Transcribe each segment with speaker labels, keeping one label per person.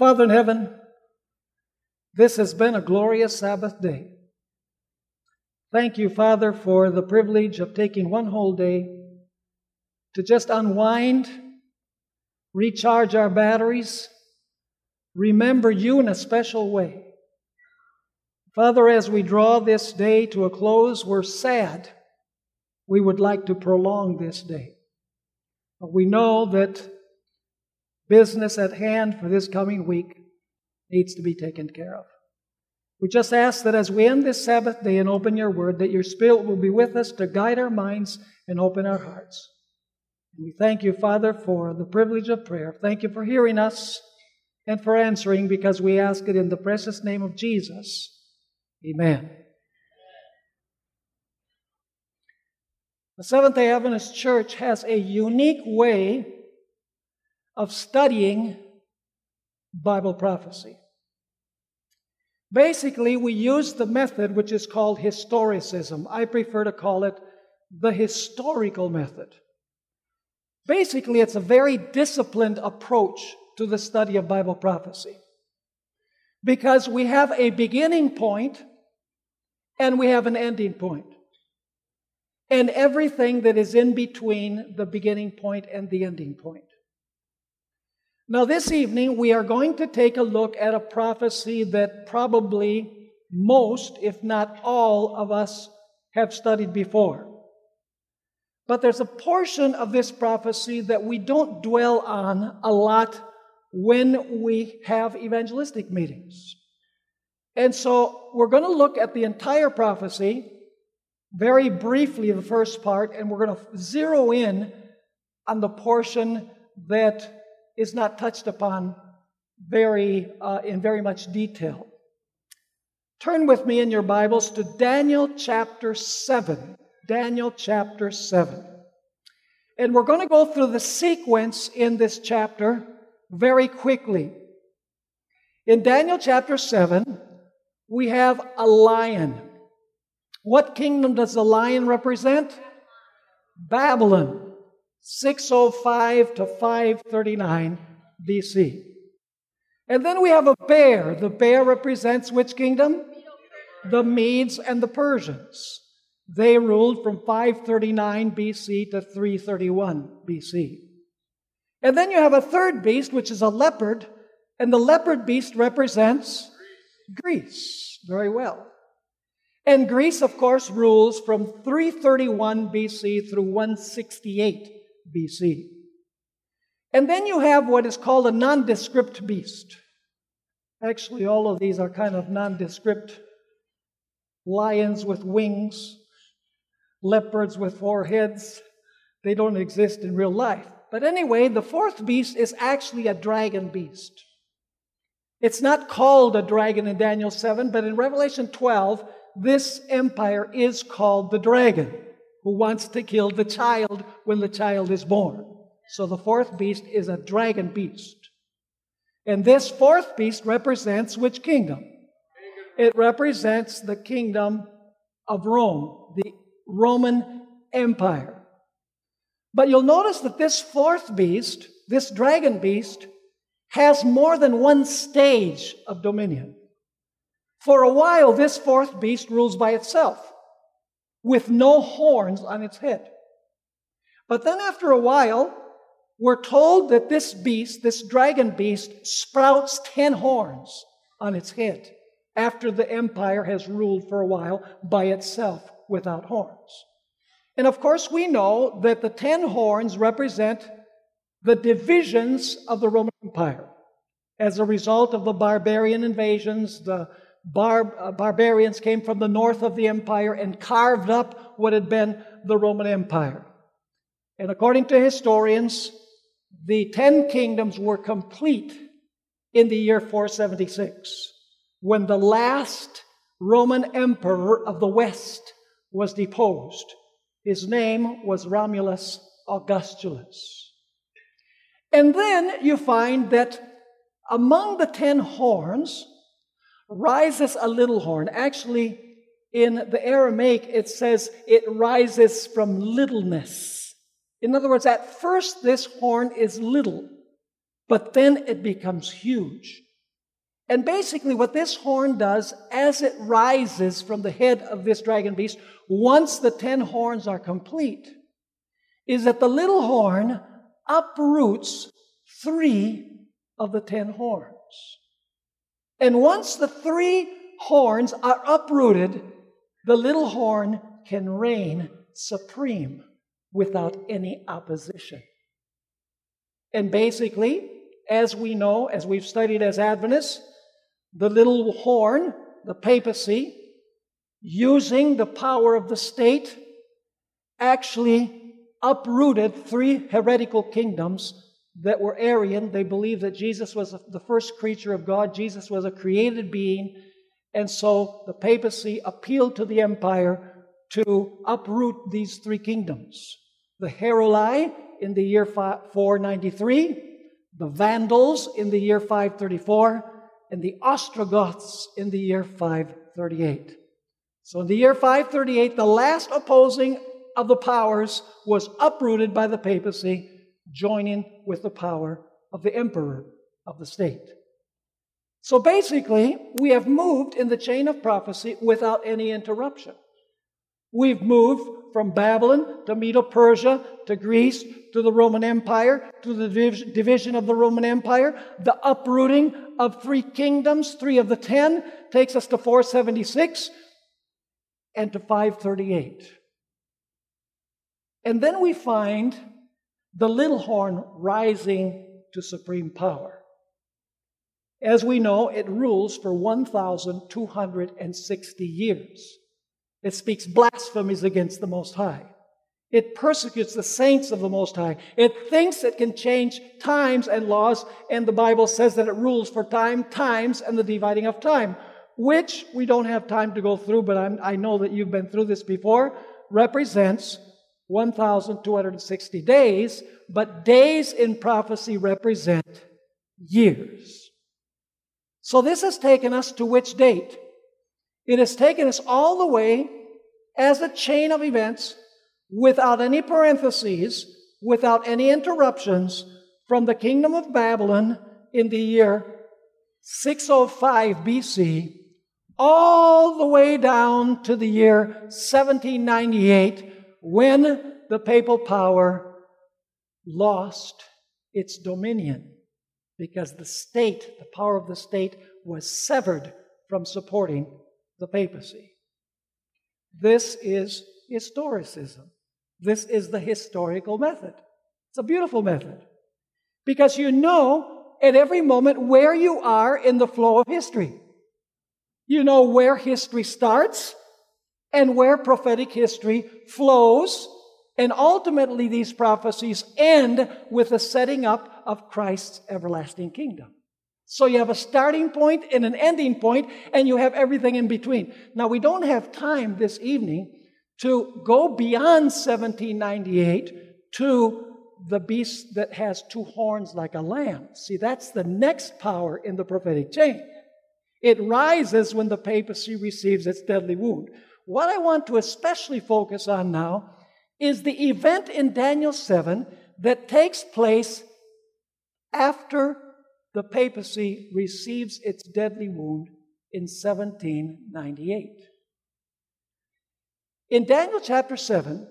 Speaker 1: Father in heaven, this has been a glorious Sabbath day. Thank you, Father, for the privilege of taking one whole day to just unwind, recharge our batteries, remember you in a special way. Father, as we draw this day to a close, we're sad. We would like to prolong this day. But we know that business at hand for this coming week needs to be taken care of. We just ask that as we end this Sabbath day and open your word, that your Spirit will be with us to guide our minds and open our hearts. And we thank you, Father, for the privilege of prayer. Thank you for hearing us and for answering because we ask it in the precious name of Jesus. Amen. The Seventh day Adventist Church has a unique way of studying Bible prophecy. Basically, we use the method which is called historicism. I prefer to call it the historical method. Basically, it's a very disciplined approach to the study of Bible prophecy because we have a beginning point and we have an ending point. And everything that is in between the beginning point and the ending point. Now, this evening, we are going to take a look at a prophecy that probably most, if not all, of us have studied before. But there's a portion of this prophecy that we don't dwell on a lot when we have evangelistic meetings. And so we're going to look at the entire prophecy very briefly, the first part, and we're going to zero in on the portion that is not touched upon very, uh, in very much detail. Turn with me in your Bibles to Daniel chapter 7. Daniel chapter 7. And we're going to go through the sequence in this chapter very quickly. In Daniel chapter 7, we have a lion. What kingdom does the lion represent? Babylon. 605 to 539 BC. And then we have a bear. The bear represents which kingdom? The Medes and the Persians. They ruled from 539 BC to 331 BC. And then you have a third beast, which is a leopard, and the leopard beast represents Greece. Very well. And Greece, of course, rules from 331 BC through 168 BC. And then you have what is called a nondescript beast. Actually, all of these are kind of nondescript lions with wings, leopards with four heads. They don't exist in real life. But anyway, the fourth beast is actually a dragon beast. It's not called a dragon in Daniel 7, but in Revelation 12, this empire is called the dragon who wants to kill the child when the child is born. So the fourth beast is a dragon beast. And this fourth beast represents which kingdom? It represents the kingdom of Rome, the Roman Empire. But you'll notice that this fourth beast, this dragon beast, has more than one stage of dominion. For a while, this fourth beast rules by itself with no horns on its head. But then after a while, we're told that this beast, this dragon beast, sprouts 10 horns on its head after the empire has ruled for a while by itself without horns. And of course, we know that the 10 horns represent the divisions of the Roman Empire as a result of the barbarian invasions, the bar- uh, barbarians came from the north of the empire and carved up what had been the Roman Empire. And according to historians, the ten kingdoms were complete in the year 476 when the last Roman emperor of the West was deposed. His name was Romulus Augustulus. And then you find that among the ten horns, rises a little horn. Actually, in the Aramaic, it says it rises from littleness. In other words, at first, this horn is little, but then it becomes huge. And basically, what this horn does as it rises from the head of this dragon beast, once the ten horns are complete, is that the little horn uproots three of the ten horns. And once the three horns are uprooted, the little horn can reign supreme without any opposition. And basically, as we know, as we've studied as Adventists, the little horn, the papacy, using the power of the state, actually uprooted three heretical kingdoms that were Arian. They believed that Jesus was the first creature of God, Jesus was a created being, and so the papacy appealed to the empire to uproot these three kingdoms. The Heruli in the year 493, the Vandals in the year 534, and the Ostrogoths in the year 538. So in the year 538, the last opposing of the powers was uprooted by the papacy, joining with the power of the emperor of the state. So basically, we have moved in the chain of prophecy without any interruption. We've moved from Babylon to Medo Persia to Greece to the Roman Empire to the division of the Roman Empire. The uprooting of three kingdoms, three of the ten, takes us to 476 and to 538. And then we find the little horn rising to supreme power. As we know, it rules for 1,260 years. It speaks blasphemies against the Most High. It persecutes the saints of the Most High. It thinks it can change times and laws, and the Bible says that it rules for time, times, and the dividing of time, which we don't have time to go through, but I'm, i know that you've been through this before, represents 1,260 days, but days in prophecy represent years. So this has taken us to which date? It has taken us all the way as a chain of events without any parentheses, without any interruptions, from the kingdom of Babylon in the year 605 BC all the way down to the year 1798 when the papal power lost its dominion because the state, the power of the state, was severed from supporting the papacy. This is historicism. This is the historical method. It's a beautiful method because you know at every moment where you are in the flow of history. You know where history starts and where prophetic history flows and ultimately, these prophecies end with the setting up of Christ's everlasting kingdom. So you have a starting point and an ending point, and you have everything in between. Now, we don't have time this evening to go beyond 1798 to the beast that has two horns like a lamb. See, that's the next power in the prophetic chain. It rises when the papacy receives its deadly wound. What I want to especially focus on now is the event in Daniel 7 that takes place after the papacy receives its deadly wound in 1798. In Daniel chapter 7,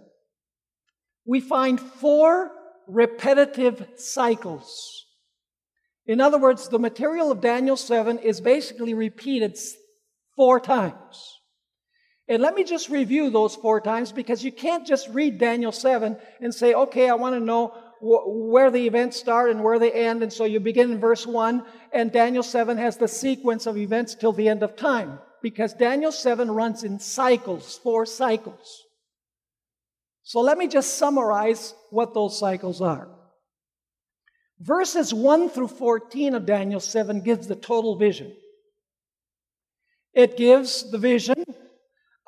Speaker 1: we find four repetitive cycles. In other words, the material of Daniel 7 is basically repeated four times. And let me just review those four times because you can't just read Daniel 7 and say, okay, I want to know wh- where the events start and where they end. And so you begin in verse 1, and Daniel 7 has the sequence of events till the end of time because Daniel 7 runs in cycles, four cycles. So let me just summarize what those cycles are. Verses 1 through 14 of Daniel 7 gives the total vision. It gives the vision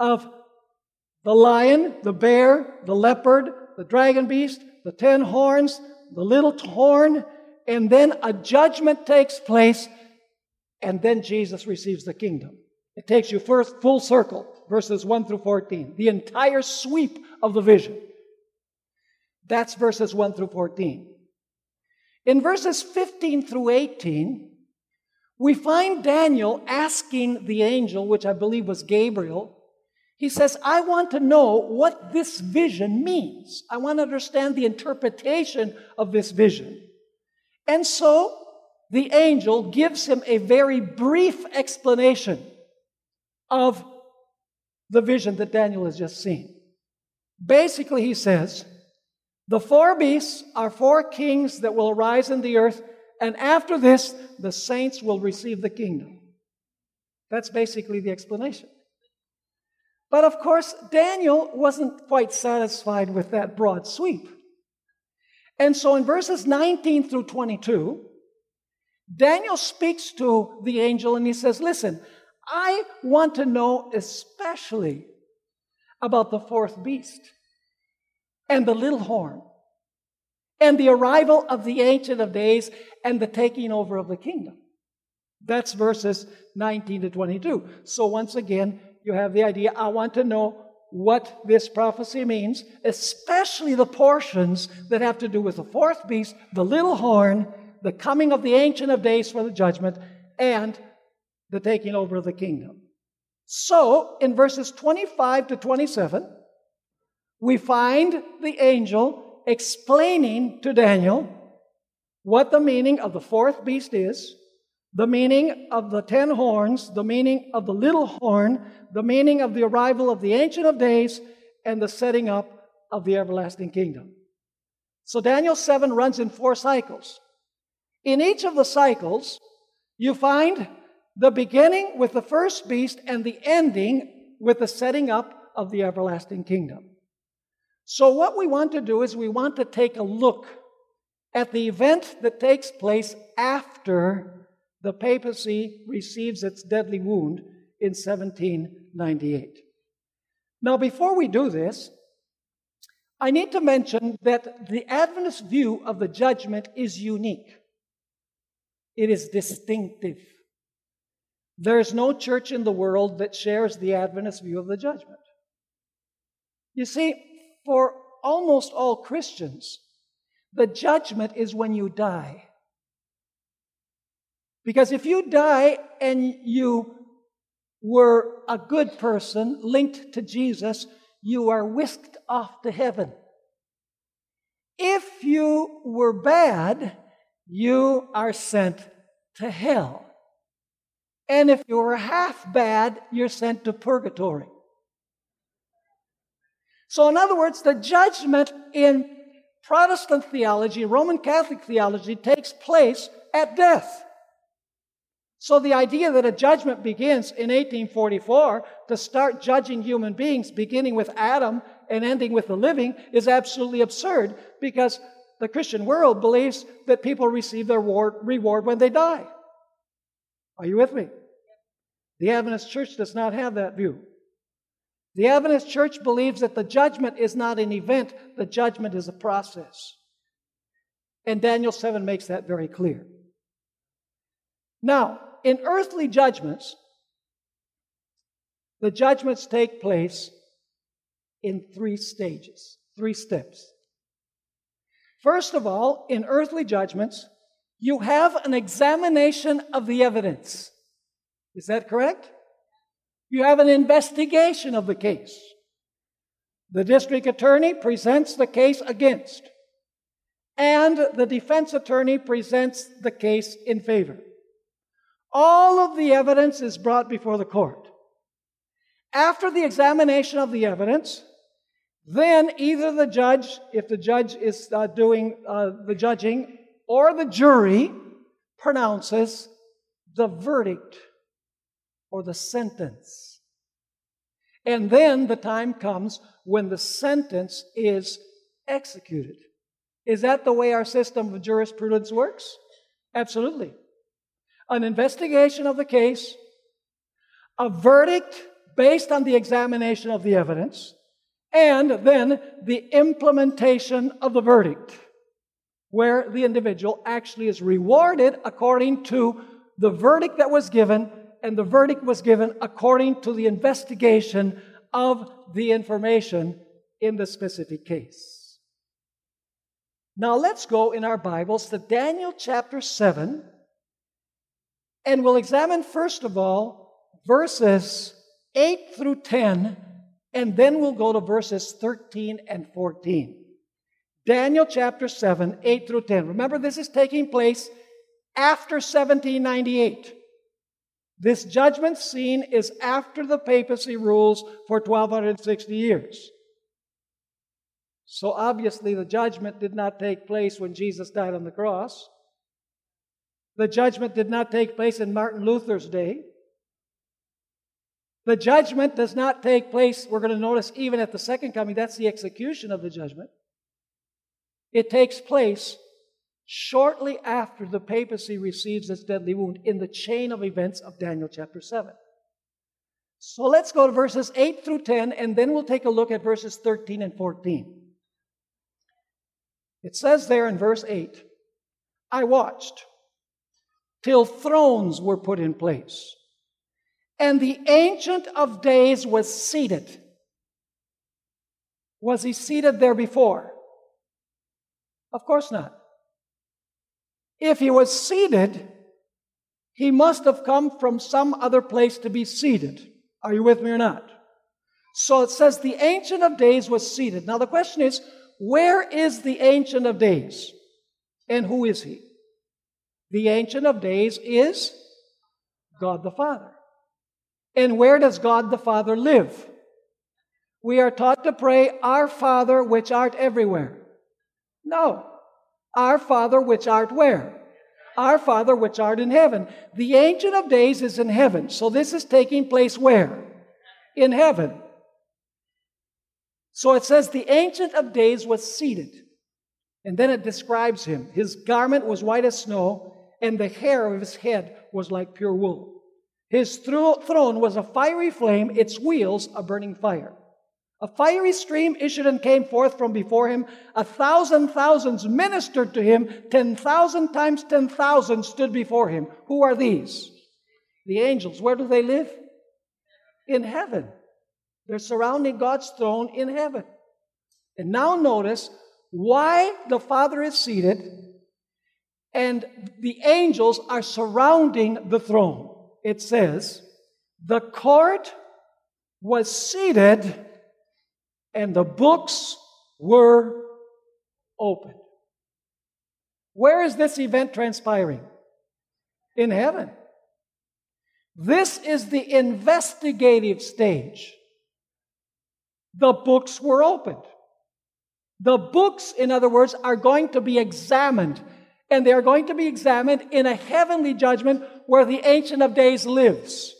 Speaker 1: of the lion, the bear, the leopard, the dragon beast, the ten horns, the little horn, and then a judgment takes place, and then Jesus receives the kingdom. It takes you first full circle, verses 1 through 14, the entire sweep of the vision. That's verses 1 through 14. In verses 15 through 18, we find Daniel asking the angel, which I believe was Gabriel, he says, I want to know what this vision means. I want to understand the interpretation of this vision. And so the angel gives him a very brief explanation of the vision that Daniel has just seen. Basically, he says, the four beasts are four kings that will arise in the earth, and after this, the saints will receive the kingdom. That's basically the explanation. But of course, Daniel wasn't quite satisfied with that broad sweep. And so in verses 19 through 22, Daniel speaks to the angel and he says, Listen, I want to know especially about the fourth beast and the little horn and the arrival of the Ancient of Days and the taking over of the kingdom. That's verses 19 to 22. So once again, you have the idea. I want to know what this prophecy means, especially the portions that have to do with the fourth beast, the little horn, the coming of the Ancient of Days for the judgment, and the taking over of the kingdom. So, in verses 25 to 27, we find the angel explaining to Daniel what the meaning of the fourth beast is, the meaning of the ten horns, the meaning of the little horn, the meaning of the arrival of the Ancient of Days, and the setting up of the everlasting kingdom. So Daniel 7 runs in four cycles. In each of the cycles, you find the beginning with the first beast and the ending with the setting up of the everlasting kingdom. So, what we want to do is we want to take a look at the event that takes place after the papacy receives its deadly wound in 1798. Now, before we do this, I need to mention that the Adventist view of the judgment is unique. It is distinctive. There is no church in the world that shares the Adventist view of the judgment. You see, for almost all Christians, the judgment is when you die. Because if you die and you were a good person linked to Jesus, you are whisked off to heaven. If you were bad, you are sent to hell. And if you were half bad, you're sent to purgatory. So, in other words, the judgment in Protestant theology, Roman Catholic theology, takes place at death. So the idea that a judgment begins in 1844 to start judging human beings, beginning with Adam and ending with the living, is absolutely absurd because the Christian world believes that people receive their reward when they die. Are you with me? The Adventist Church does not have that view. The Adventist Church believes that the judgment is not an event, the judgment is a process. And Daniel 7 makes that very clear. Now, in earthly judgments, the judgments take place in three stages, three steps. First of all, in earthly judgments, you have an examination of the evidence. Is that correct? You have an investigation of the case. The district attorney presents the case against, and the defense attorney presents the case in favor. All of the evidence is brought before the court. After the examination of the evidence, then either the judge, if the judge is uh, doing uh, the judging, or the jury pronounces the verdict or the sentence. And then the time comes when the sentence is executed. Is that the way our system of jurisprudence works? Absolutely an investigation of the case, a verdict based on the examination of the evidence, and then the implementation of the verdict, where the individual actually is rewarded according to the verdict that was given, and the verdict was given according to the investigation of the information in the specific case. Now let's go in our Bibles to Daniel chapter 7 And we'll examine, first of all, verses 8 through 10, and then we'll go to verses 13 and 14. Daniel chapter 7, 8 through 10. Remember, this is taking place after 1798. This judgment scene is after the papacy rules for 1260 years. So obviously, the judgment did not take place when Jesus died on the cross. The judgment did not take place in Martin Luther's day. The judgment does not take place, we're going to notice, even at the second coming. That's the execution of the judgment. It takes place shortly after the papacy receives its deadly wound in the chain of events of Daniel chapter 7. So let's go to verses 8 through 10, and then we'll take a look at verses 13 and 14. It says there in verse 8 I watched till thrones were put in place, and the Ancient of Days was seated. Was he seated there before? Of course not. If he was seated, he must have come from some other place to be seated. Are you with me or not? So it says the Ancient of Days was seated. Now the question is, where is the Ancient of Days? And who is he? The Ancient of Days is God the Father. And where does God the Father live? We are taught to pray, Our Father which art everywhere. No. Our Father which art where? Our Father which art in heaven. The Ancient of Days is in heaven. So this is taking place where? In heaven. So it says the Ancient of Days was seated. And then it describes him. His garment was white as snow, and the hair of his head was like pure wool. His throne was a fiery flame, its wheels a burning fire. A fiery stream issued and came forth from before him. A thousand thousands ministered to him. Ten thousand times ten thousand stood before him. Who are these? The angels. Where do they live? In heaven. They're surrounding God's throne in heaven. And now notice why the Father is seated and the angels are surrounding the throne. It says, the court was seated and the books were opened. Where is this event transpiring? In heaven. This is the investigative stage. The books were opened. The books, in other words, are going to be examined, and they are going to be examined in a heavenly judgment where the Ancient of Days lives.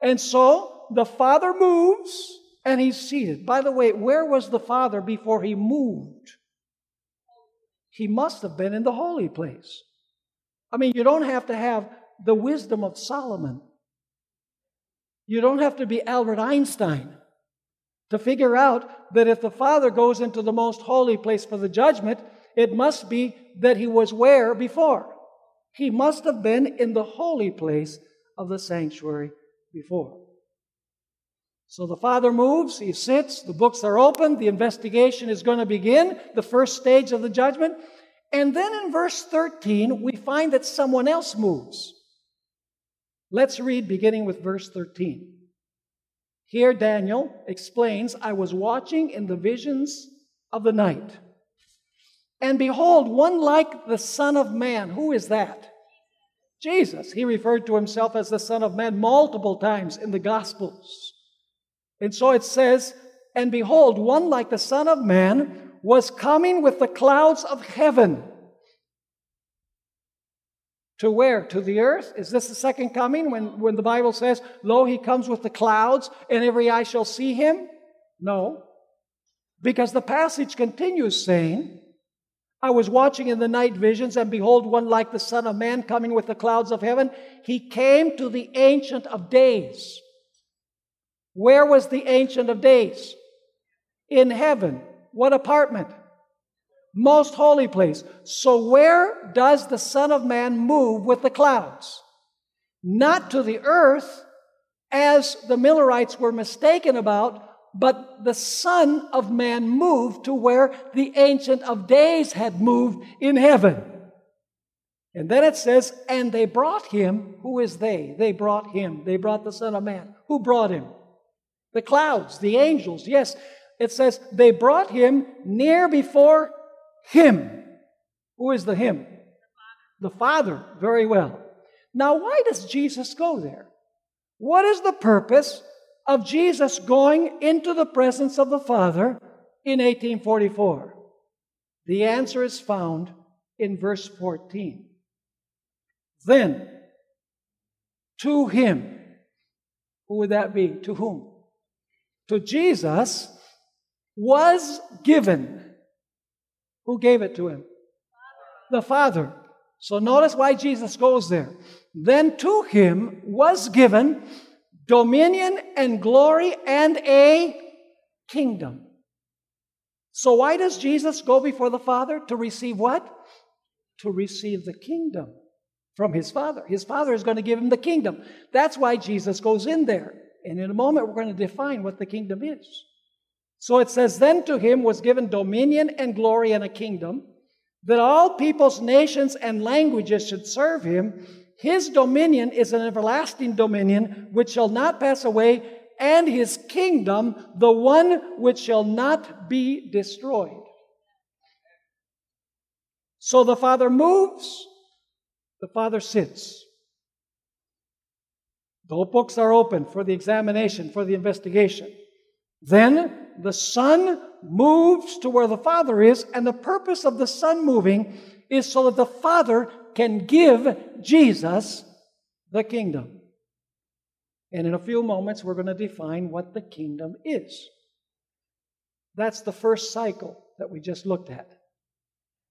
Speaker 1: And so the Father moves, and he's seated. By the way, where was the Father before he moved? He must have been in the holy place. I mean, you don't have to have the wisdom of Solomon. You don't have to be Albert Einstein to figure out that if the Father goes into the most holy place for the judgment, it must be that he was where before? He must have been in the holy place of the sanctuary before. So the Father moves, he sits, the books are open, the investigation is going to begin, the first stage of the judgment. And then in verse 13, we find that someone else moves. Let's read beginning with verse 13. Here, Daniel explains I was watching in the visions of the night. And behold, one like the Son of Man. Who is that? Jesus. He referred to himself as the Son of Man multiple times in the Gospels. And so it says, And behold, one like the Son of Man was coming with the clouds of heaven. To where? To the earth? Is this the second coming when, when the Bible says, Lo, he comes with the clouds and every eye shall see him? No. Because the passage continues saying, I was watching in the night visions, and behold, one like the Son of Man coming with the clouds of heaven. He came to the Ancient of Days. Where was the Ancient of Days? In heaven. What apartment? Most holy place. So, where does the Son of Man move with the clouds? Not to the earth, as the Millerites were mistaken about, but the Son of Man moved to where the Ancient of Days had moved in heaven. And then it says, and they brought him. Who is they? They brought him. They brought the Son of Man. Who brought him? The clouds, the angels. Yes, it says, they brought him near before him. Who is the him? The Father. The Father. Very well. Now, why does Jesus go there? What is the purpose of Jesus going into the presence of the Father in 1844? The answer is found in verse 14. Then, to him, who would that be? To whom? To Jesus was given. Who gave it to him? The Father. So notice why Jesus goes there. Then to him was given dominion and glory and a kingdom. So why does Jesus go before the Father? To receive what? To receive the kingdom from his Father. His Father is going to give him the kingdom. That's why Jesus goes in there. And in a moment, we're going to define what the kingdom is. So it says, Then to him was given dominion and glory and a kingdom, that all peoples, nations, and languages should serve him. His dominion is an everlasting dominion which shall not pass away, and his kingdom the one which shall not be destroyed. So the Father moves, the Father sits. The books are open for the examination, for the investigation. Then the Son moves to where the Father is, and the purpose of the Son moving is so that the Father can give Jesus the kingdom. And in a few moments, we're going to define what the kingdom is. That's the first cycle that we just looked at.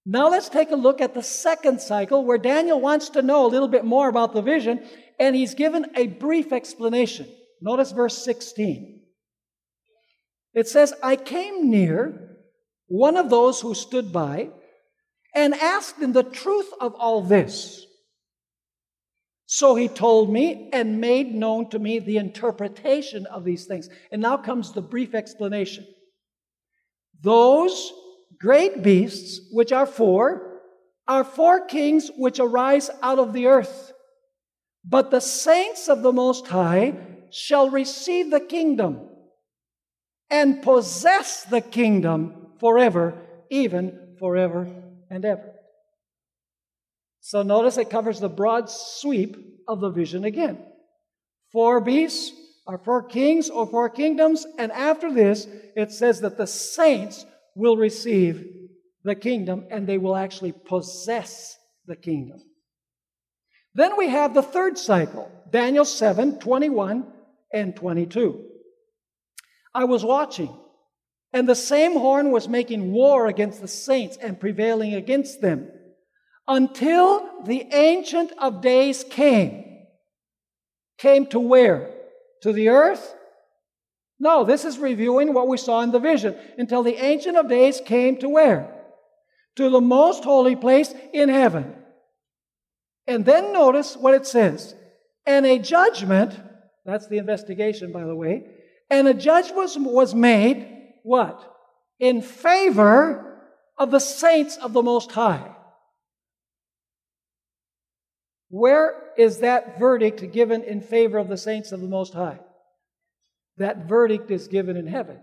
Speaker 1: Now let's take a look at the second cycle where Daniel wants to know a little bit more about the vision, and he's given a brief explanation. Notice verse 16. It says, I came near one of those who stood by and asked him the truth of all this. So he told me and made known to me the interpretation of these things. And now comes the brief explanation. Those great beasts, which are four, are four kings which arise out of the earth. But the saints of the Most High shall receive the kingdom and possess the kingdom forever, even forever and ever. So notice it covers the broad sweep of the vision again. Four beasts are four kings or four kingdoms, and after this, it says that the saints will receive the kingdom and they will actually possess the kingdom. Then we have the third cycle, Daniel 7 21 and 22. I was watching, and the same horn was making war against the saints and prevailing against them until the Ancient of Days came. Came to where? To the earth? No, this is reviewing what we saw in the vision. Until the Ancient of Days came to where? To the most holy place in heaven. And then notice what it says. And a judgment, that's the investigation, by the way, and a judgment was, made, what? In favor of the saints of the Most High. Where is that verdict given in favor of the saints of the Most High? That verdict is given in heaven.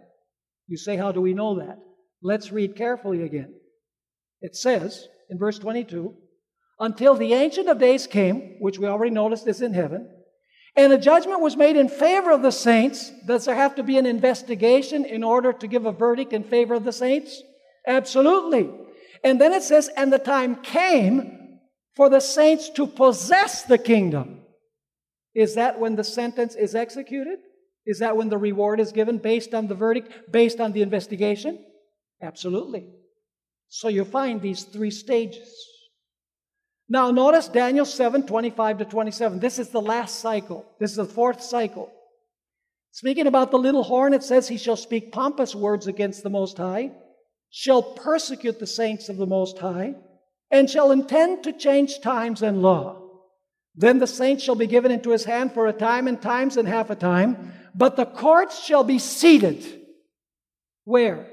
Speaker 1: You say, How do we know that? Let's read carefully again. It says in verse 22 Until the Ancient of Days came, which we already noticed is in heaven, and a judgment was made in favor of the saints. Does there have to be an investigation in order to give a verdict in favor of the saints? Absolutely. And then it says, and the time came for the saints to possess the kingdom. Is that when the sentence is executed? Is that when the reward is given based on the verdict, based on the investigation? Absolutely. So you find these three stages. Now, notice Daniel 7 25 to 27. This is the last cycle. This is the fourth cycle. Speaking about the little horn, it says, He shall speak pompous words against the Most High, shall persecute the saints of the Most High, and shall intend to change times and law. Then the saints shall be given into his hand for a time and times and half a time, but the courts shall be seated. Where?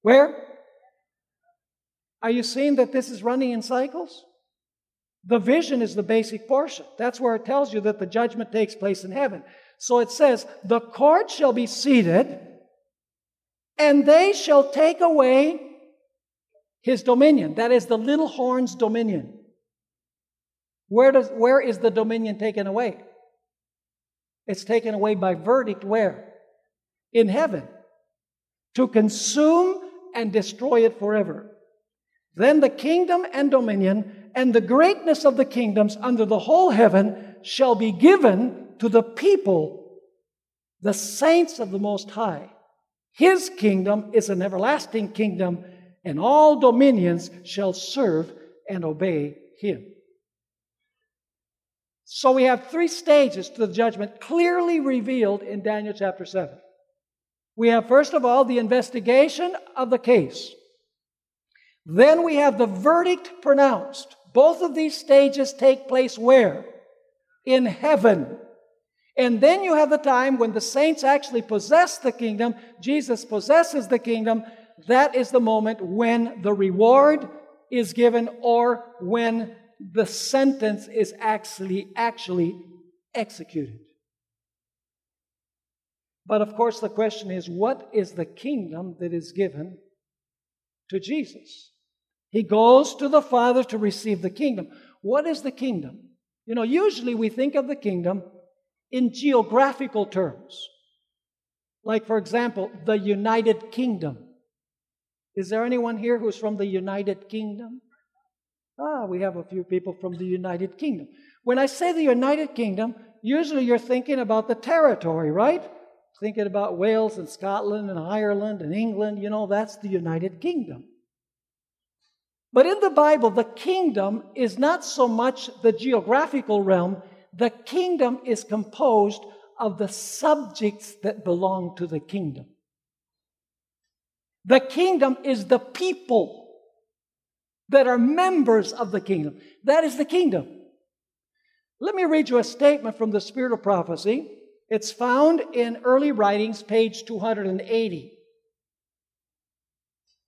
Speaker 1: Where? Are you seeing that this is running in cycles? The vision is the basic portion. That's where it tells you that the judgment takes place in heaven. So it says, The court shall be seated, and they shall take away his dominion. That is the little horn's dominion. Where, does, where is the dominion taken away? It's taken away by verdict where? In heaven. To consume and destroy it forever. Then the kingdom and dominion and the greatness of the kingdoms under the whole heaven shall be given to the people, the saints of the Most High. His kingdom is an everlasting kingdom, and all dominions shall serve and obey him. So we have three stages to the judgment clearly revealed in Daniel chapter 7. We have, first of all, the investigation of the case. Then we have the verdict pronounced. Both of these stages take place where? In heaven. And then you have the time when the saints actually possess the kingdom. Jesus possesses the kingdom. That is the moment when the reward is given or when the sentence is actually actually executed. But of course, the question is what is the kingdom that is given to Jesus? He goes to the Father to receive the kingdom. What is the kingdom? You know, usually we think of the kingdom in geographical terms. Like, for example, the United Kingdom. Is there anyone here who's from the United Kingdom? Ah, we have a few people from the United Kingdom. When I say the United Kingdom, usually you're thinking about the territory, right? Thinking about Wales and Scotland and Ireland and England, you know, that's the United Kingdom. But in the Bible, the kingdom is not so much the geographical realm, the kingdom is composed of the subjects that belong to the kingdom. The kingdom is the people that are members of the kingdom. That is the kingdom. Let me read you a statement from the Spirit of Prophecy. It's found in early writings, page 280.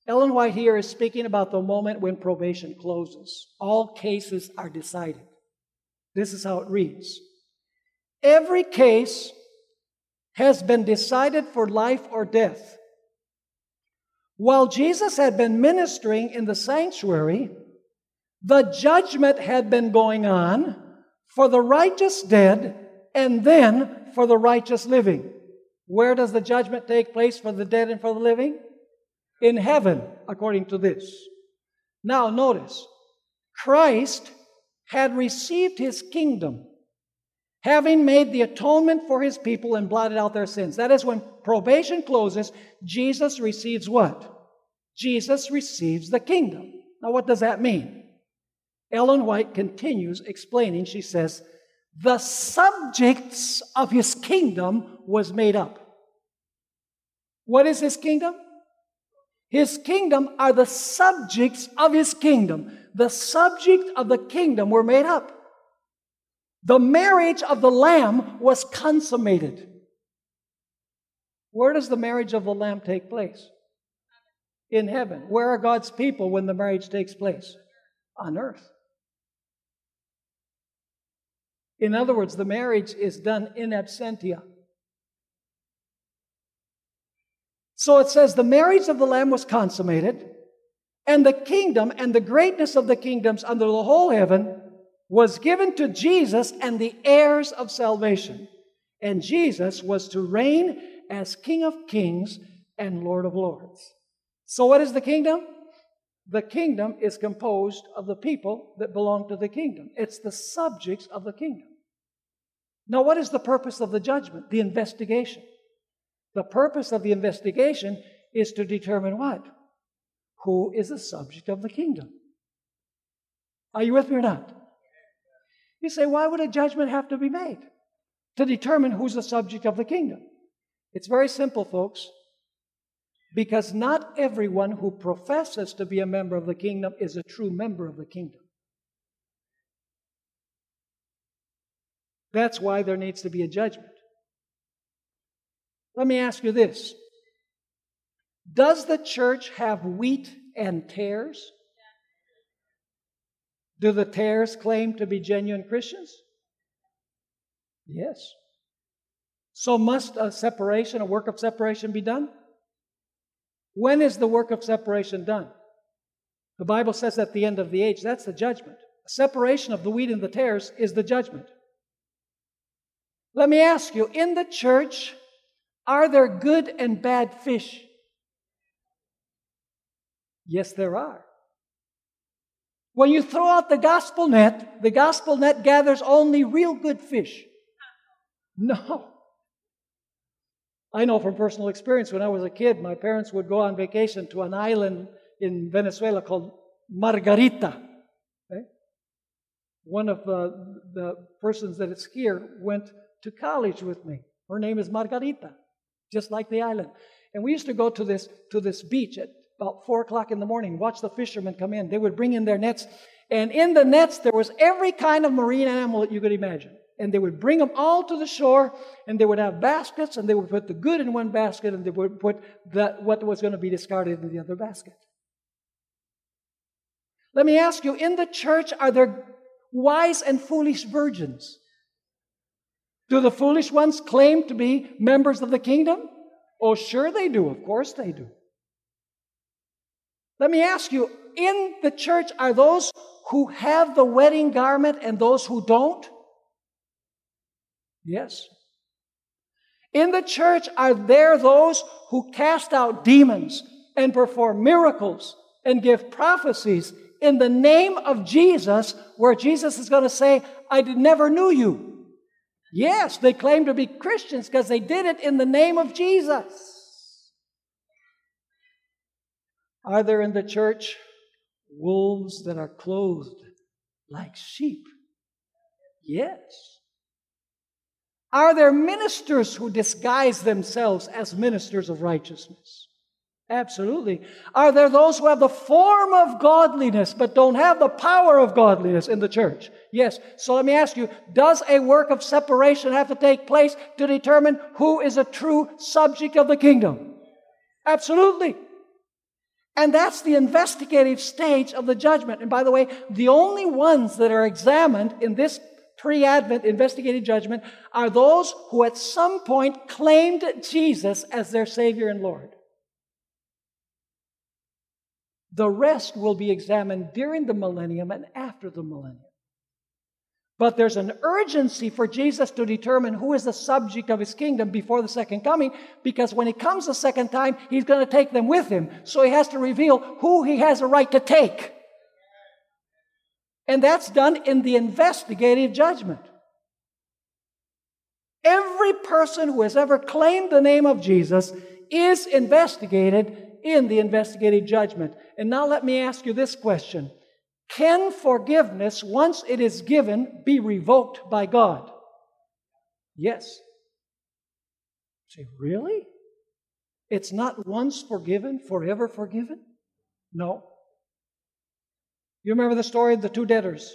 Speaker 1: Ellen White here is speaking about the moment when probation closes. All cases are decided. This is how it reads Every case has been decided for life or death. While Jesus had been ministering in the sanctuary, the judgment had been going on for the righteous dead and then for the righteous living. Where does the judgment take place for the dead and for the living? In heaven, according to this. Now, notice, Christ had received his kingdom, having made the atonement for his people and blotted out their sins. That is when probation closes, Jesus receives what? Jesus receives the kingdom. Now, what does that mean? Ellen White continues explaining. She says, The subjects of his kingdom was made up. What is his kingdom? His kingdom are the subjects of his kingdom. The subject of the kingdom were made up. The marriage of the Lamb was consummated. Where does the marriage of the Lamb take place? in heaven. Where are God's people when the marriage takes place? On earth. In other words, the marriage is done in absentia. So it says, the marriage of the Lamb was consummated, and the kingdom and the greatness of the kingdoms under the whole heaven was given to Jesus and the heirs of salvation. And Jesus was to reign as King of kings and Lord of lords. So, what is the kingdom? The kingdom is composed of the people that belong to the kingdom, it's the subjects of the kingdom. Now, what is the purpose of the judgment? The investigation. The purpose of the investigation is to determine what? Who is the subject of the kingdom? Are you with me or not? You say, why would a judgment have to be made? To determine who's the subject of the kingdom. It's very simple, folks. Because not everyone who professes to be a member of the kingdom is a true member of the kingdom. That's why there needs to be a judgment. Let me ask you this Does the church have wheat and tares? Do the tares claim to be genuine Christians? Yes. So must a separation, a work of separation be done? When is the work of separation done? The Bible says at the end of the age, that's the judgment. Separation of the wheat and the tares is the judgment. Let me ask you, in the church, are there good and bad fish? Yes, there are. When you throw out the gospel net, the gospel net gathers only real good fish. No. I know from personal experience when I was a kid, my parents would go on vacation to an island in Venezuela called Margarita. Okay? One of uh, the persons that is here went to college with me. Her name is Margarita, just like the island. And we used to go to this, to this beach at about four o'clock in the morning, watch the fishermen come in. They would bring in their nets, and in the nets there was every kind of marine animal that you could imagine. And they would bring them all to the shore, and they would have baskets, and they would put the good in one basket, and they would put the, what was going to be discarded in the other basket. Let me ask you, in the church, are there wise and foolish virgins? Do the foolish ones claim to be members of the kingdom? Oh, sure they do. Of course they do. Let me ask you in the church, are those who have the wedding garment and those who don't? Yes. In the church, are there those who cast out demons and perform miracles and give prophecies in the name of Jesus, where Jesus is going to say, I never knew you? Yes, they claim to be Christians because they did it in the name of Jesus. Are there in the church wolves that are clothed like sheep? Yes. Are there ministers who disguise themselves as ministers of righteousness? Absolutely. Are there those who have the form of godliness but don't have the power of godliness in the church? Yes. So let me ask you, does a work of separation have to take place to determine who is a true subject of the kingdom? Absolutely. And that's the investigative stage of the judgment. And by the way, the only ones that are examined in this pre Advent investigative judgment are those who at some point claimed Jesus as their Savior and Lord. The rest will be examined during the millennium and after the millennium. But there's an urgency for Jesus to determine who is the subject of his kingdom before the second coming, because when he comes the second time, he's going to take them with him. So he has to reveal who he has a right to take. And that's done in the investigative judgment. Every person who has ever claimed the name of Jesus is investigated in the investigative judgment. And now let me ask you this question can forgiveness, once it is given, be revoked by God? Yes. Say, really? It's not once forgiven, forever forgiven? No. You remember the story of the two debtors?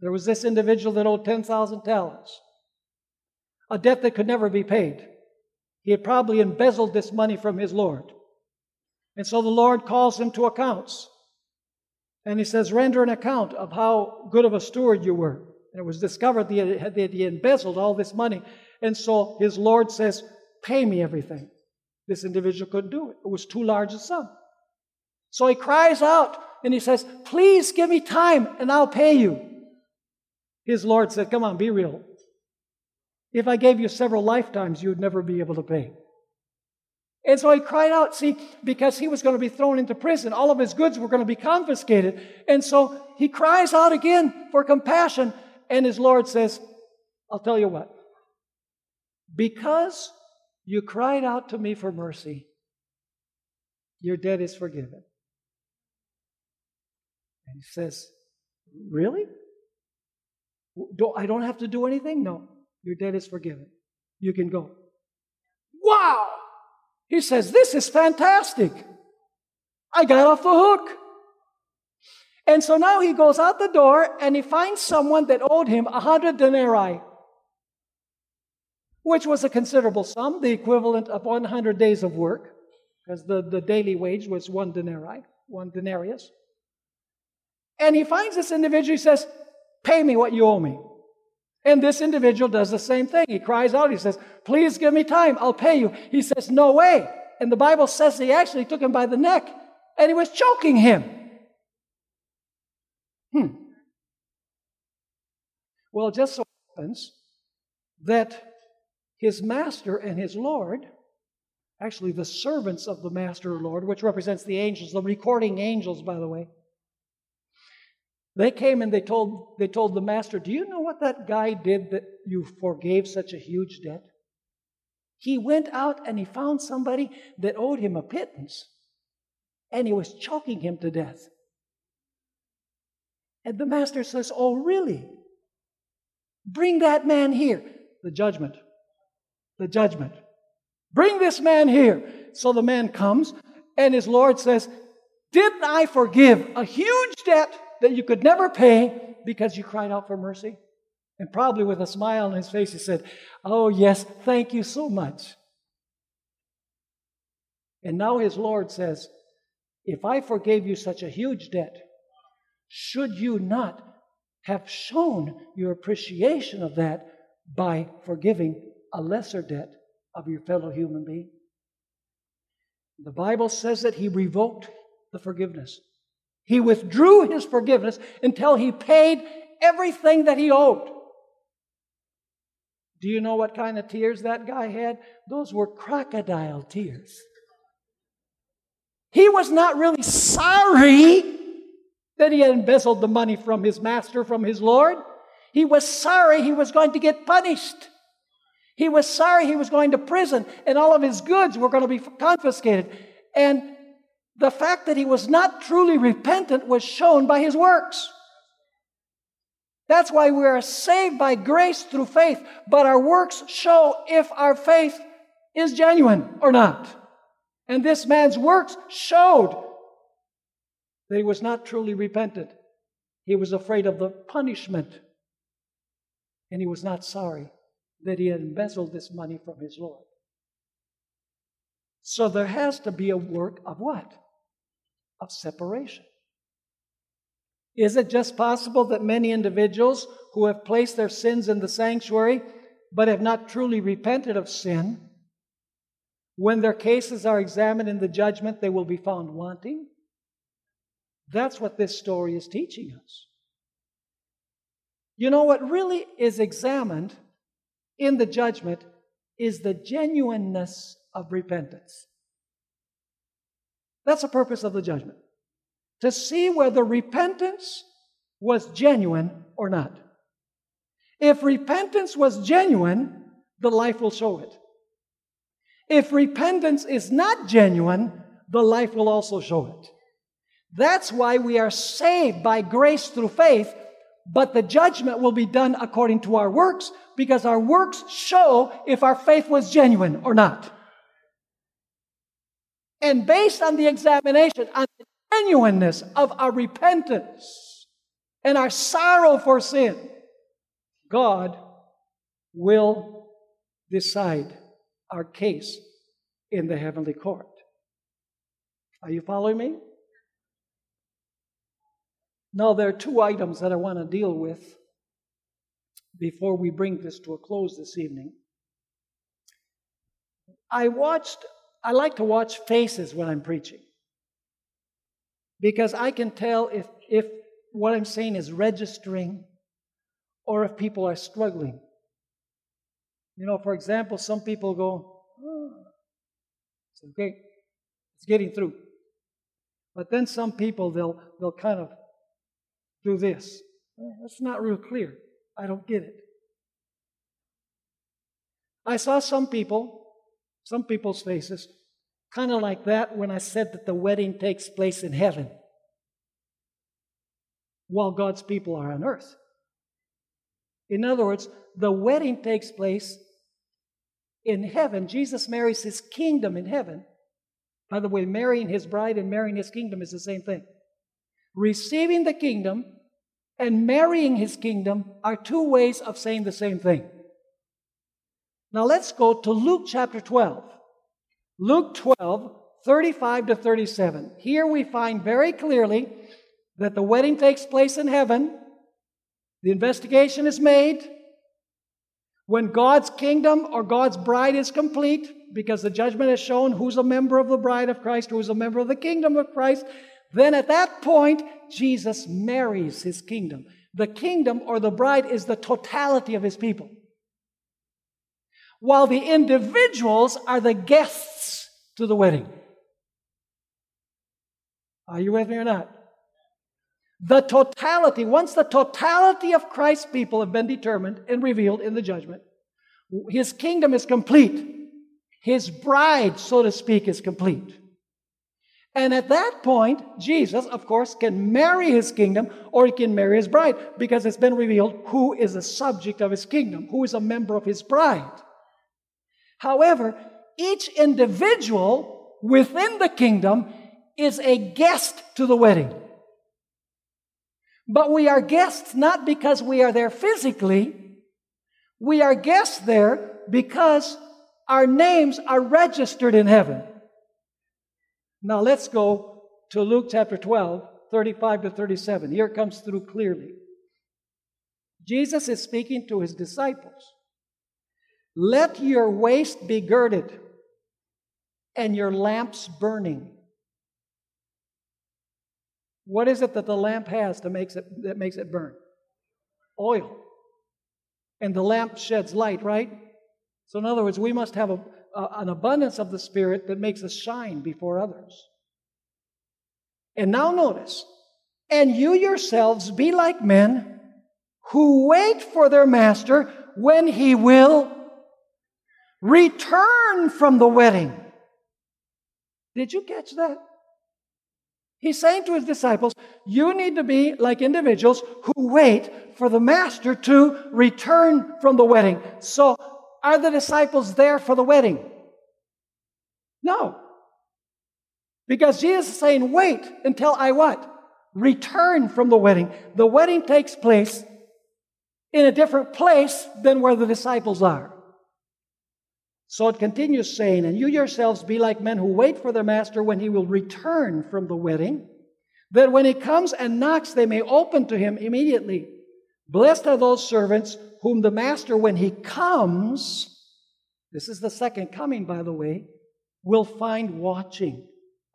Speaker 1: There was this individual that owed 10,000 talents, a debt that could never be paid. He had probably embezzled this money from his Lord. And so the Lord calls him to accounts. And he says, Render an account of how good of a steward you were. And it was discovered that he embezzled all this money. And so his Lord says, Pay me everything. This individual couldn't do it, it was too large a sum. So he cries out and he says, Please give me time and I'll pay you. His Lord said, Come on, be real. If I gave you several lifetimes, you would never be able to pay. And so he cried out, see, because he was going to be thrown into prison. All of his goods were going to be confiscated. And so he cries out again for compassion. And his Lord says, I'll tell you what. Because you cried out to me for mercy, your debt is forgiven. And he says, Really? I don't have to do anything? No. Your debt is forgiven. You can go. Wow! He says, This is fantastic. I got off the hook. And so now he goes out the door and he finds someone that owed him a hundred denarii, which was a considerable sum, the equivalent of 100 days of work, because the, the daily wage was one denarii, one denarius. And he finds this individual, he says, Pay me what you owe me. And this individual does the same thing. He cries out, he says, Please give me time, I'll pay you. He says, No way. And the Bible says he actually took him by the neck and he was choking him. Hmm. Well, it just so happens that his master and his Lord, actually the servants of the master or Lord, which represents the angels, the recording angels, by the way, they came and they told, they told the master, Do you know what that guy did that you forgave such a huge debt? He went out and he found somebody that owed him a pittance, and he was choking him to death. And the master says, Oh, really? Bring that man here. The judgment. The judgment. Bring this man here. So the man comes, and his Lord says, Didn't I forgive a huge debt that you could never pay because you cried out for mercy? And probably with a smile on his face, he said, Oh, yes, thank you so much. And now his Lord says, If I forgave you such a huge debt, should you not have shown your appreciation of that by forgiving a lesser debt of your fellow human being? The Bible says that he revoked the forgiveness. He withdrew his forgiveness until he paid everything that he owed. Do you know what kind of tears that guy had? Those were crocodile tears. He was not really sorry that he had embezzled the money from his master, from his Lord. He was sorry he was going to get punished. He was sorry he was going to prison and all of his goods were going to be confiscated. And the fact that he was not truly repentant was shown by his works. That's why we are saved by grace through faith, but our works show if our faith is genuine or not. And this man's works showed that he was not truly repentant. He was afraid of the punishment. And he was not sorry that he had embezzled this money from his Lord. So there has to be a work of what? Of separation. Is it just possible that many individuals who have placed their sins in the sanctuary but have not truly repented of sin, when their cases are examined in the judgment, they will be found wanting? That's what this story is teaching us. You know, what really is examined in the judgment is the genuineness of repentance. That's the purpose of the judgment. To see whether repentance was genuine or not. If repentance was genuine, the life will show it. If repentance is not genuine, the life will also show it. That's why we are saved by grace through faith, but the judgment will be done according to our works because our works show if our faith was genuine or not. And based on the examination, on the genuineness of our repentance and our sorrow for sin, God will decide our case in the heavenly court. Are you following me? Now, there are two items that I want to deal with before we bring this to a close this evening. I watched, I like to watch faces when I'm preaching because I can tell if, if what I'm saying is registering or if people are struggling. You know, for example, some people go, oh, it's okay, it's getting through. But then some people, they'll, they'll kind of do this. That's not real clear. I don't get it. I saw some people, some people's faces, kind of like that when I said that the wedding takes place in heaven while God's people are on earth. In other words, the wedding takes place in heaven. Jesus marries his kingdom in heaven. By the way, marrying his bride and marrying his kingdom is the same thing. Receiving the kingdom and marrying his kingdom are two ways of saying the same thing. Now let's go to Luke chapter 12. Luke 12, 35 to 37. Here we find very clearly that the wedding takes place in heaven, the investigation is made, when God's kingdom or God's bride is complete, because the judgment has shown who's a member of the bride of Christ, who's a member of the kingdom of Christ, then at that point, Jesus marries his kingdom. The kingdom or the bride is the totality of his people. While the individuals are the guests to the wedding. Are you with me or not? The totality, once the totality of Christ's people have been determined and revealed in the judgment, his kingdom is complete. His bride, so to speak, is complete. And at that point, Jesus, of course, can marry his kingdom or he can marry his bride because it's been revealed who is the subject of his kingdom, who is a member of his bride. However, each individual within the kingdom is a guest to the wedding. But we are guests not because we are there physically, we are guests there because our names are registered in heaven. Now let's go to Luke chapter 12, 35 to 37. Here it comes through clearly. Jesus is speaking to his disciples. Let your waist be girded and your lamps burning. What is it that the lamp has to makes it, that makes it burn? Oil. And the lamp sheds light, right? So, in other words, we must have a, a, an abundance of the Spirit that makes us shine before others. And now notice, and you yourselves be like men who wait for their master when he will return from the wedding. Did you catch that? He's saying to his disciples, you need to be like individuals who wait for the master to return from the wedding. So, are the disciples there for the wedding? No. Because Jesus is saying, wait until I what? Return from the wedding. The wedding takes place in a different place than where the disciples are. So it continues saying, And you yourselves be like men who wait for their master when he will return from the wedding, that when he comes and knocks, they may open to him immediately. Blessed are those servants whom the master, when he comes, this is the second coming, by the way, will find watching.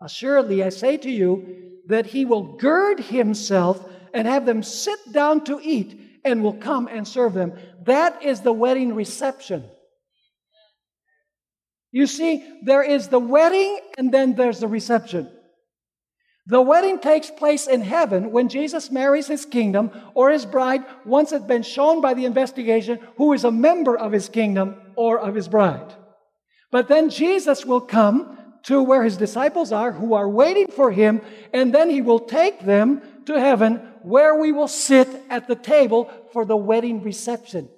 Speaker 1: Assuredly, I say to you that he will gird himself and have them sit down to eat and will come and serve them. That is the wedding reception. You see, there is the wedding and then there's the reception. The wedding takes place in heaven when Jesus marries his kingdom or his bride once it's been shown by the investigation who is a member of his kingdom or of his bride. But then Jesus will come to where his disciples are who are waiting for him, and then he will take them to heaven where we will sit at the table for the wedding reception.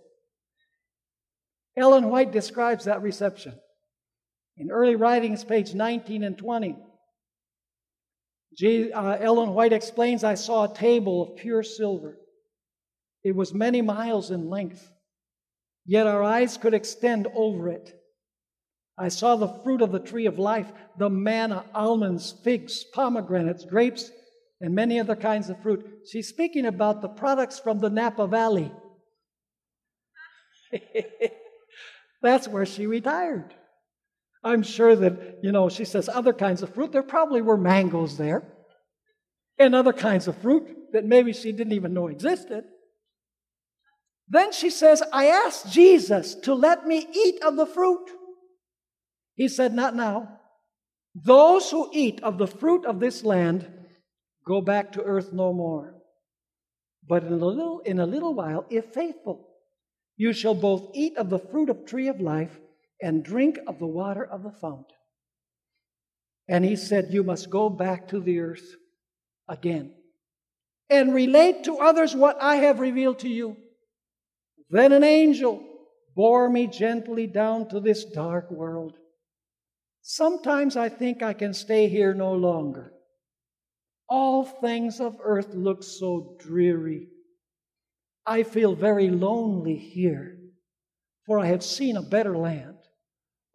Speaker 1: Ellen White describes that reception. In early writings, page 19 and 20, G, uh, Ellen White explains I saw a table of pure silver. It was many miles in length, yet our eyes could extend over it. I saw the fruit of the tree of life, the manna, almonds, figs, pomegranates, grapes, and many other kinds of fruit. She's speaking about the products from the Napa Valley. That's where she retired. I'm sure that, you know, she says other kinds of fruit. There probably were mangoes there and other kinds of fruit that maybe she didn't even know existed. Then she says, I asked Jesus to let me eat of the fruit. He said, Not now. Those who eat of the fruit of this land go back to earth no more. But in a little, in a little while, if faithful, you shall both eat of the fruit of tree of life and drink of the water of the fountain. And he said, You must go back to the earth again and relate to others what I have revealed to you. Then an angel bore me gently down to this dark world. Sometimes I think I can stay here no longer. All things of earth look so dreary. I feel very lonely here, for I have seen a better land.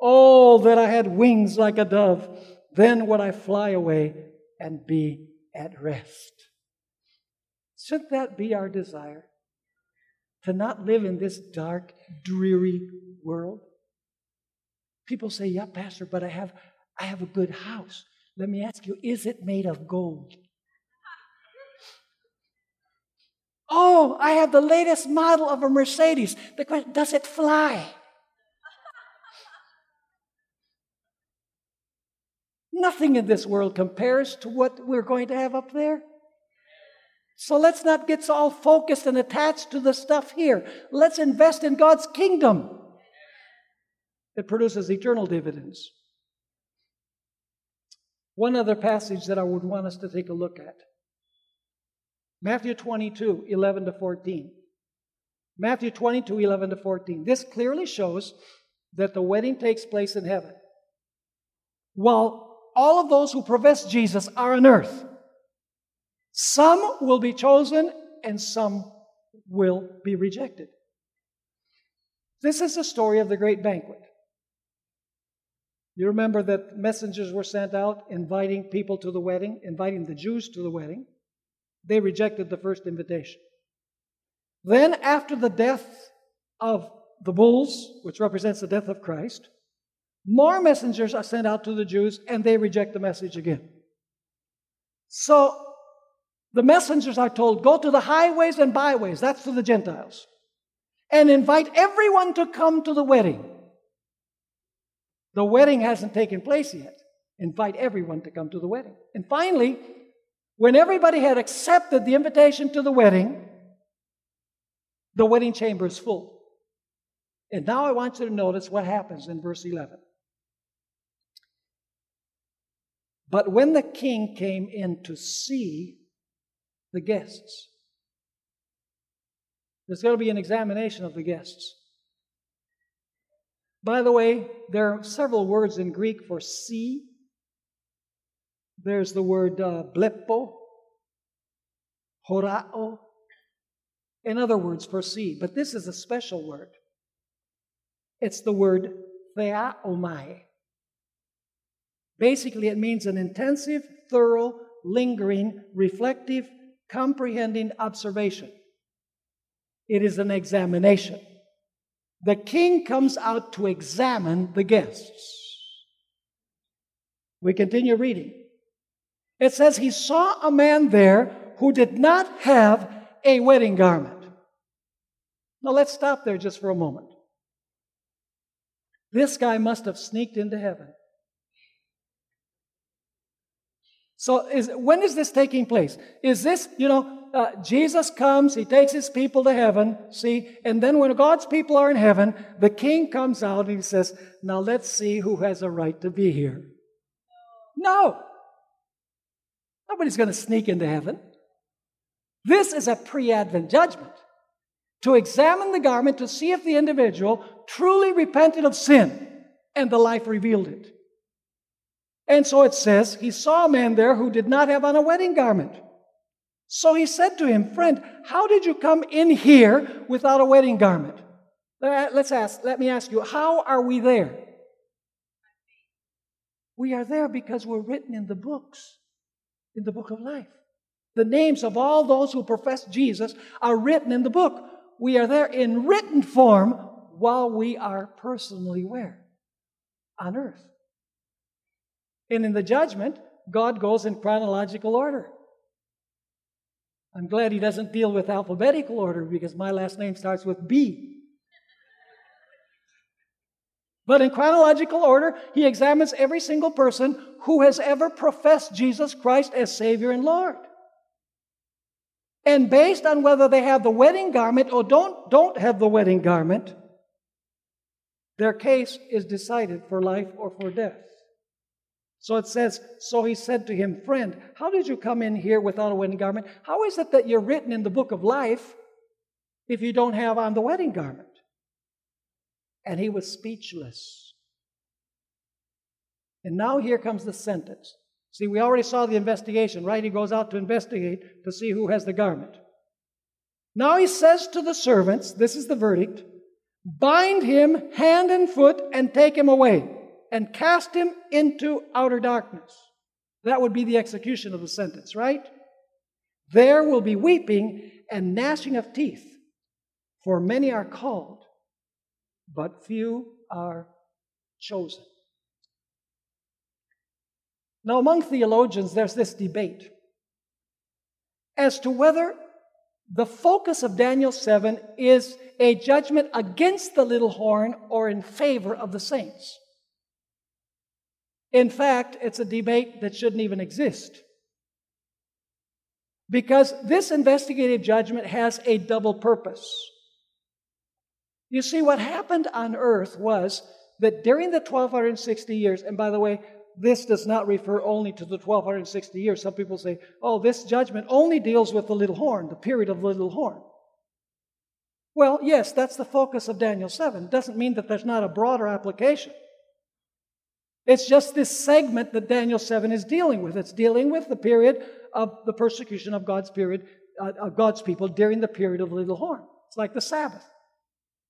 Speaker 1: Oh, that I had wings like a dove. Then would I fly away and be at rest. Shouldn't that be our desire? To not live in this dark, dreary world? People say, Yeah, Pastor, but I have, I have a good house. Let me ask you, is it made of gold? Oh, I have the latest model of a Mercedes. The question, does it fly? Nothing in this world compares to what we're going to have up there. So let's not get all focused and attached to the stuff here. Let's invest in God's kingdom. It produces eternal dividends. One other passage that I would want us to take a look at Matthew 22, 11 to 14. Matthew 22, 11 to 14. This clearly shows that the wedding takes place in heaven. While all of those who profess Jesus are on earth, some will be chosen and some will be rejected. This is the story of the great banquet. You remember that messengers were sent out inviting people to the wedding, inviting the Jews to the wedding. They rejected the first invitation. Then, after the death of the bulls, which represents the death of Christ, more messengers are sent out to the Jews and they reject the message again. So, the messengers are told, Go to the highways and byways, that's to the Gentiles, and invite everyone to come to the wedding. The wedding hasn't taken place yet. Invite everyone to come to the wedding. And finally, when everybody had accepted the invitation to the wedding, the wedding chamber is full. And now I want you to notice what happens in verse 11. But when the king came in to see the guests, there's going to be an examination of the guests. By the way, there are several words in Greek for see there's the word uh, blepo, horao. In other words, for see. But this is a special word. It's the word theaomai. Basically, it means an intensive, thorough, lingering, reflective, comprehending observation. It is an examination. The king comes out to examine the guests. We continue reading. It says he saw a man there who did not have a wedding garment. Now let's stop there just for a moment. This guy must have sneaked into heaven. So, is, when is this taking place? Is this, you know, uh, Jesus comes, he takes his people to heaven, see, and then when God's people are in heaven, the king comes out and he says, Now let's see who has a right to be here. No. Nobody's going to sneak into heaven. This is a pre Advent judgment to examine the garment to see if the individual truly repented of sin and the life revealed it. And so it says, he saw a man there who did not have on a wedding garment. So he said to him, Friend, how did you come in here without a wedding garment? Let's ask, let me ask you, how are we there? We are there because we're written in the books in the book of life. The names of all those who profess Jesus are written in the book. We are there in written form while we are personally where? On earth. And in the judgment, God goes in chronological order. I'm glad he doesn't deal with alphabetical order because my last name starts with B. But in chronological order, he examines every single person who has ever professed Jesus Christ as Savior and Lord. And based on whether they have the wedding garment or don't, don't have the wedding garment, their case is decided for life or for death. So it says, So he said to him, Friend, how did you come in here without a wedding garment? How is it that you're written in the book of life if you don't have on the wedding garment? And he was speechless. And now here comes the sentence. See, we already saw the investigation, right? He goes out to investigate to see who has the garment. Now he says to the servants, this is the verdict bind him hand and foot and take him away and cast him into outer darkness. That would be the execution of the sentence, right? There will be weeping and gnashing of teeth, for many are called, but few are chosen. Now, among theologians, there's this debate as to whether the focus of Daniel 7 is a judgment against the little horn or in favor of the saints. In fact, it's a debate that shouldn't even exist. Because this investigative judgment has a double purpose. You see, what happened on earth was that during the 1260 years, and by the way, this does not refer only to the 1260 years. Some people say, oh, this judgment only deals with the little horn, the period of the little horn. Well, yes, that's the focus of Daniel 7. Doesn't mean that there's not a broader application. It's just this segment that Daniel 7 is dealing with. It's dealing with the period of the persecution of God's period, uh, of God's people during the period of the little horn. It's like the Sabbath.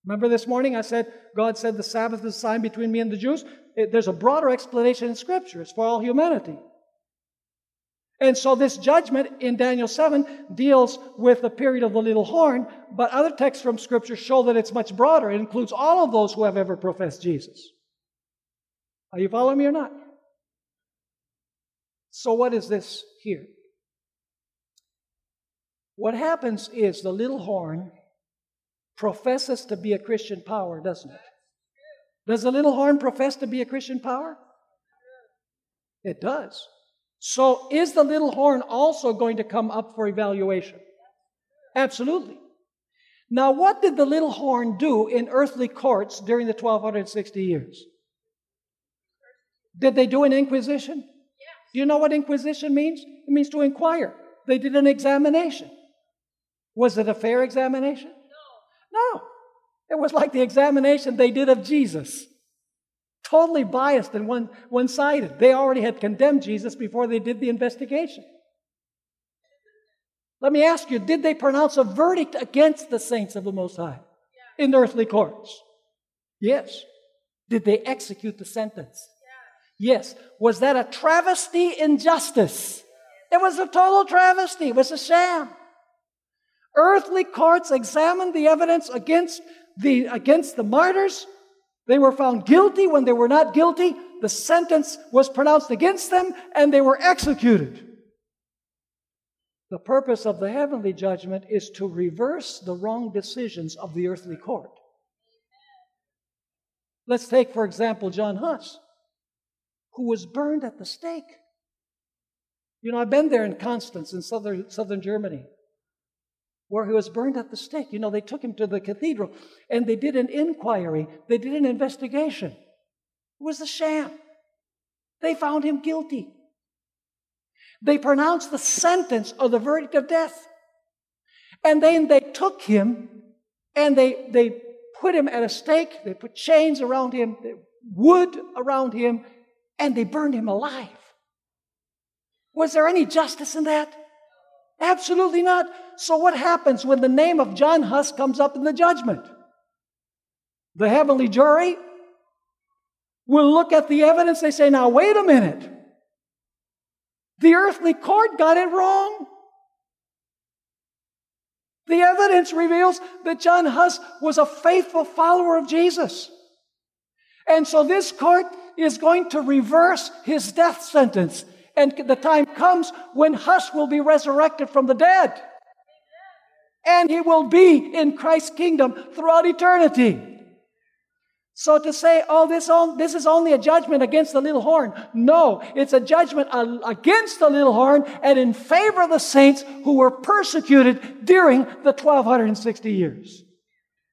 Speaker 1: Remember this morning I said, God said the Sabbath is a sign between me and the Jews? It, there's a broader explanation in Scripture. It's for all humanity. And so this judgment in Daniel 7 deals with the period of the little horn, but other texts from Scripture show that it's much broader. It includes all of those who have ever professed Jesus. Are you following me or not? So, what is this here? What happens is the little horn professes to be a Christian power, doesn't it? Does the little horn profess to be a Christian power? It does. So, is the little horn also going to come up for evaluation? Absolutely. Now, what did the little horn do in earthly courts during the 1260 years? Did they do an inquisition? Do you know what inquisition means? It means to inquire. They did an examination. Was it a fair examination? No. No. It was like the examination they did of Jesus. Totally biased and one, one-sided. They already had condemned Jesus before they did the investigation. Let me ask you, did they pronounce a verdict against the saints of the Most High in earthly courts? Yes. Did they execute the sentence? Yes. Was that a travesty in justice? It was a total travesty. It was a sham. Earthly courts examined the evidence against the, against the martyrs. They were found guilty when they were not guilty. The sentence was pronounced against them and they were executed. The purpose of the heavenly judgment is to reverse the wrong decisions of the earthly court. Let's take, for example, John Huss, who was burned at the stake. You know, I've been there in Constance in southern, southern Germany where he was burned at the stake. You know, they took him to the cathedral and they did an inquiry, they did an investigation. It was a sham. They found him guilty. They pronounced the sentence or the verdict of death. And then they took him and they, they put him at a stake, they put chains around him, wood around him, and they burned him alive. Was there any justice in that? Absolutely not. So, what happens when the name of John Huss comes up in the judgment? The heavenly jury will look at the evidence. They say, now, wait a minute. The earthly court got it wrong. The evidence reveals that John Huss was a faithful follower of Jesus. And so this court is going to reverse his death sentence and the time comes when Huss will be resurrected from the dead. And he will be in Christ's kingdom throughout eternity. So to say, oh, this, this is only a judgment against the little horn. No, it's a judgment against the little horn and in favor of the saints who were persecuted during the 1260 years.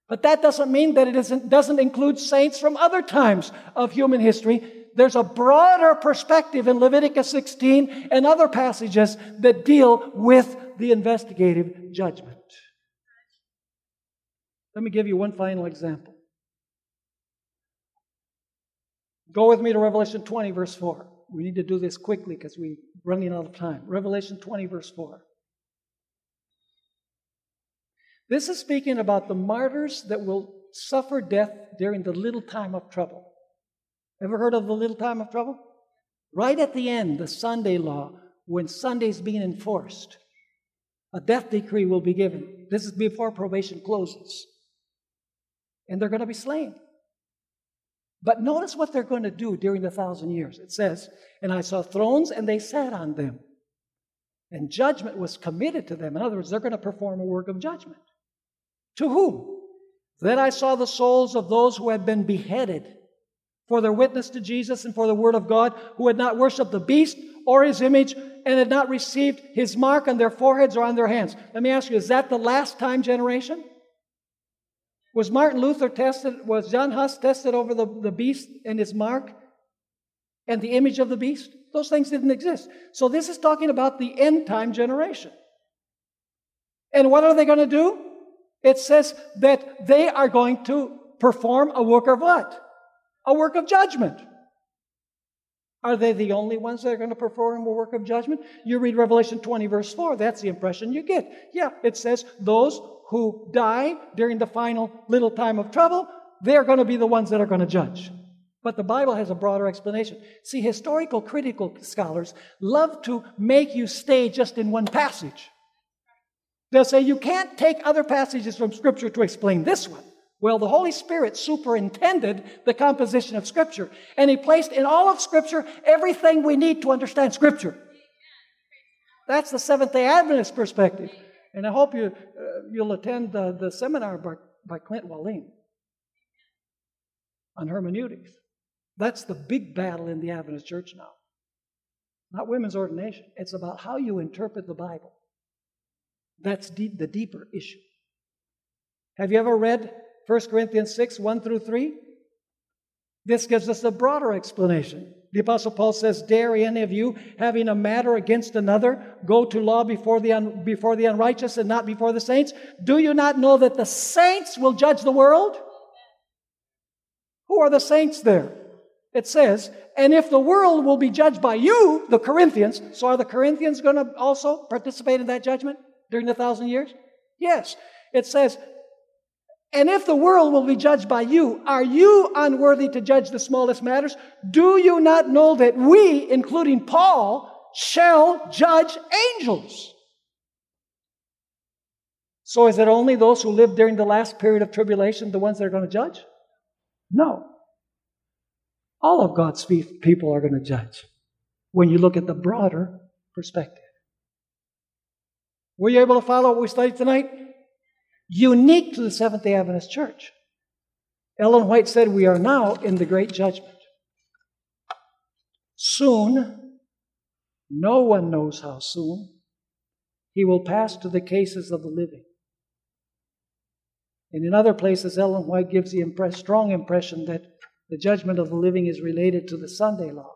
Speaker 1: But that doesn't mean that it doesn't include saints from other times of human history there's a broader perspective in Leviticus 16 and other passages that deal with the investigative judgment. Let me give you one final example. Go with me to Revelation 20, verse 4. We need to do this quickly because we're running out of time. Revelation 20, verse 4. This is speaking about the martyrs that will suffer death during the little time of trouble. Ever heard of the little time of trouble? Right at the end, the Sunday law, when Sunday's being enforced. a death decree will be given. This is before probation closes. And they're going to be slain. But notice what they're going to do during the thousand years. It says, And I saw thrones, and they sat on them. And judgment was committed to them. In other words, they're going to perform a work of judgment. To whom? Then I saw the souls of those who had been beheaded for their witness to Jesus and for the Word of God, who had not worshipped the beast or his image and had not received his mark on their foreheads or on their hands. Let me ask you, is that the last time generation? Was Martin Luther tested, was John Huss tested over the, the beast and his mark and the image of the beast? Those things didn't exist. So this is talking about the end time generation. And what are they going to do? It says that they are going to perform a work of what? A work of judgment. Are they the only ones that are going to perform a work of judgment? You read Revelation 20, verse 4, that's the impression you get. Yeah, it says those who die during the final little time of trouble, they're going to be the ones that are going to judge. But the Bible has a broader explanation. See, historical critical scholars love to make you stay just in one passage. They'll say you can't take other passages from Scripture to explain this one. Well, the Holy Spirit superintended the composition of Scripture, and He placed in all of Scripture everything we need to understand Scripture. That's the Seventh day Adventist perspective. And I hope you, uh, you'll attend the, the seminar by, by Clint Wahlen on hermeneutics. That's the big battle in the Adventist church now. Not women's ordination. It's about how you interpret the Bible. That's deep, the deeper issue. Have you ever read 1 Corinthians 6, 1 through 3? This gives us a broader explanation. The Apostle Paul says, Dare any of you, having a matter against another, go to law before the, un- before the unrighteous and not before the saints? Do you not know that the saints will judge the world? Who are the saints there? It says, and if the world will be judged by you, the Corinthians, so are the Corinthians going to also participate in that judgment during the thousand years? Yes. It says, and if the world will be judged by you, are you unworthy to judge the smallest matters? Do you not know that we, including Paul, shall judge angels? So is it only those who live during the last period of tribulation the ones that are going to judge? No. All of God's people are going to judge when you look at the broader perspective. Were you able to follow what we studied tonight? Unique to the Seventh day Adventist Church. Ellen White said, We are now in the great judgment. Soon, no one knows how soon, he will pass to the cases of the living. And in other places, Ellen White gives the impress, strong impression that the judgment of the living is related to the Sunday law,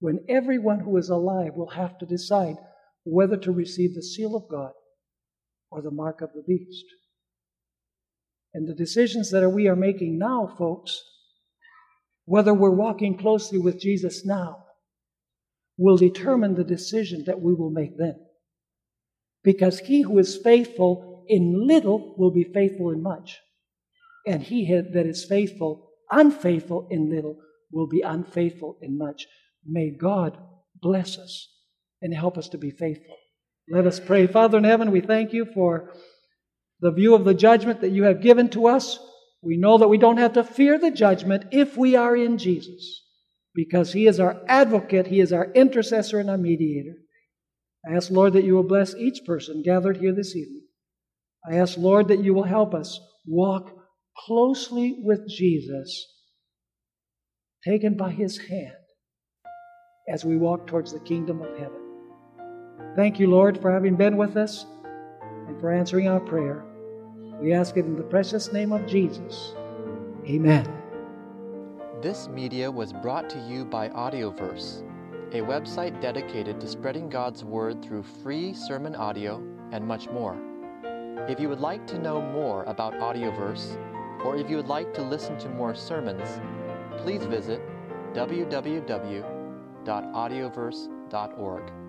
Speaker 1: when everyone who is alive will have to decide whether to receive the seal of God or the mark of the beast. And the decisions that we are making now, folks, whether we're walking closely with Jesus now, will determine the decision that we will make then. Because he who is faithful in little will be faithful in much, and he that is faithful unfaithful in little will be unfaithful in much. May God bless us and help us to be faithful. Let us pray. Father in heaven, we thank you for the view of the judgment that you have given to us. We know that we don't have to fear the judgment if we are in Jesus, because He is our advocate, He is our intercessor and our mediator. I ask, Lord, that you will bless each person gathered here this evening. I ask, Lord, that you will help us walk closely with Jesus, taken by his hand as we walk towards the kingdom of heaven. Thank you, Lord, for having been with us and for answering our prayer. We ask it in the precious name of Jesus. Amen.
Speaker 2: This media was brought to you by Audioverse, a website dedicated to spreading God's Word through free sermon audio and much more. If you would like to know more about Audioverse, or if you would like to listen to more sermons, please visit www.audioverse.org.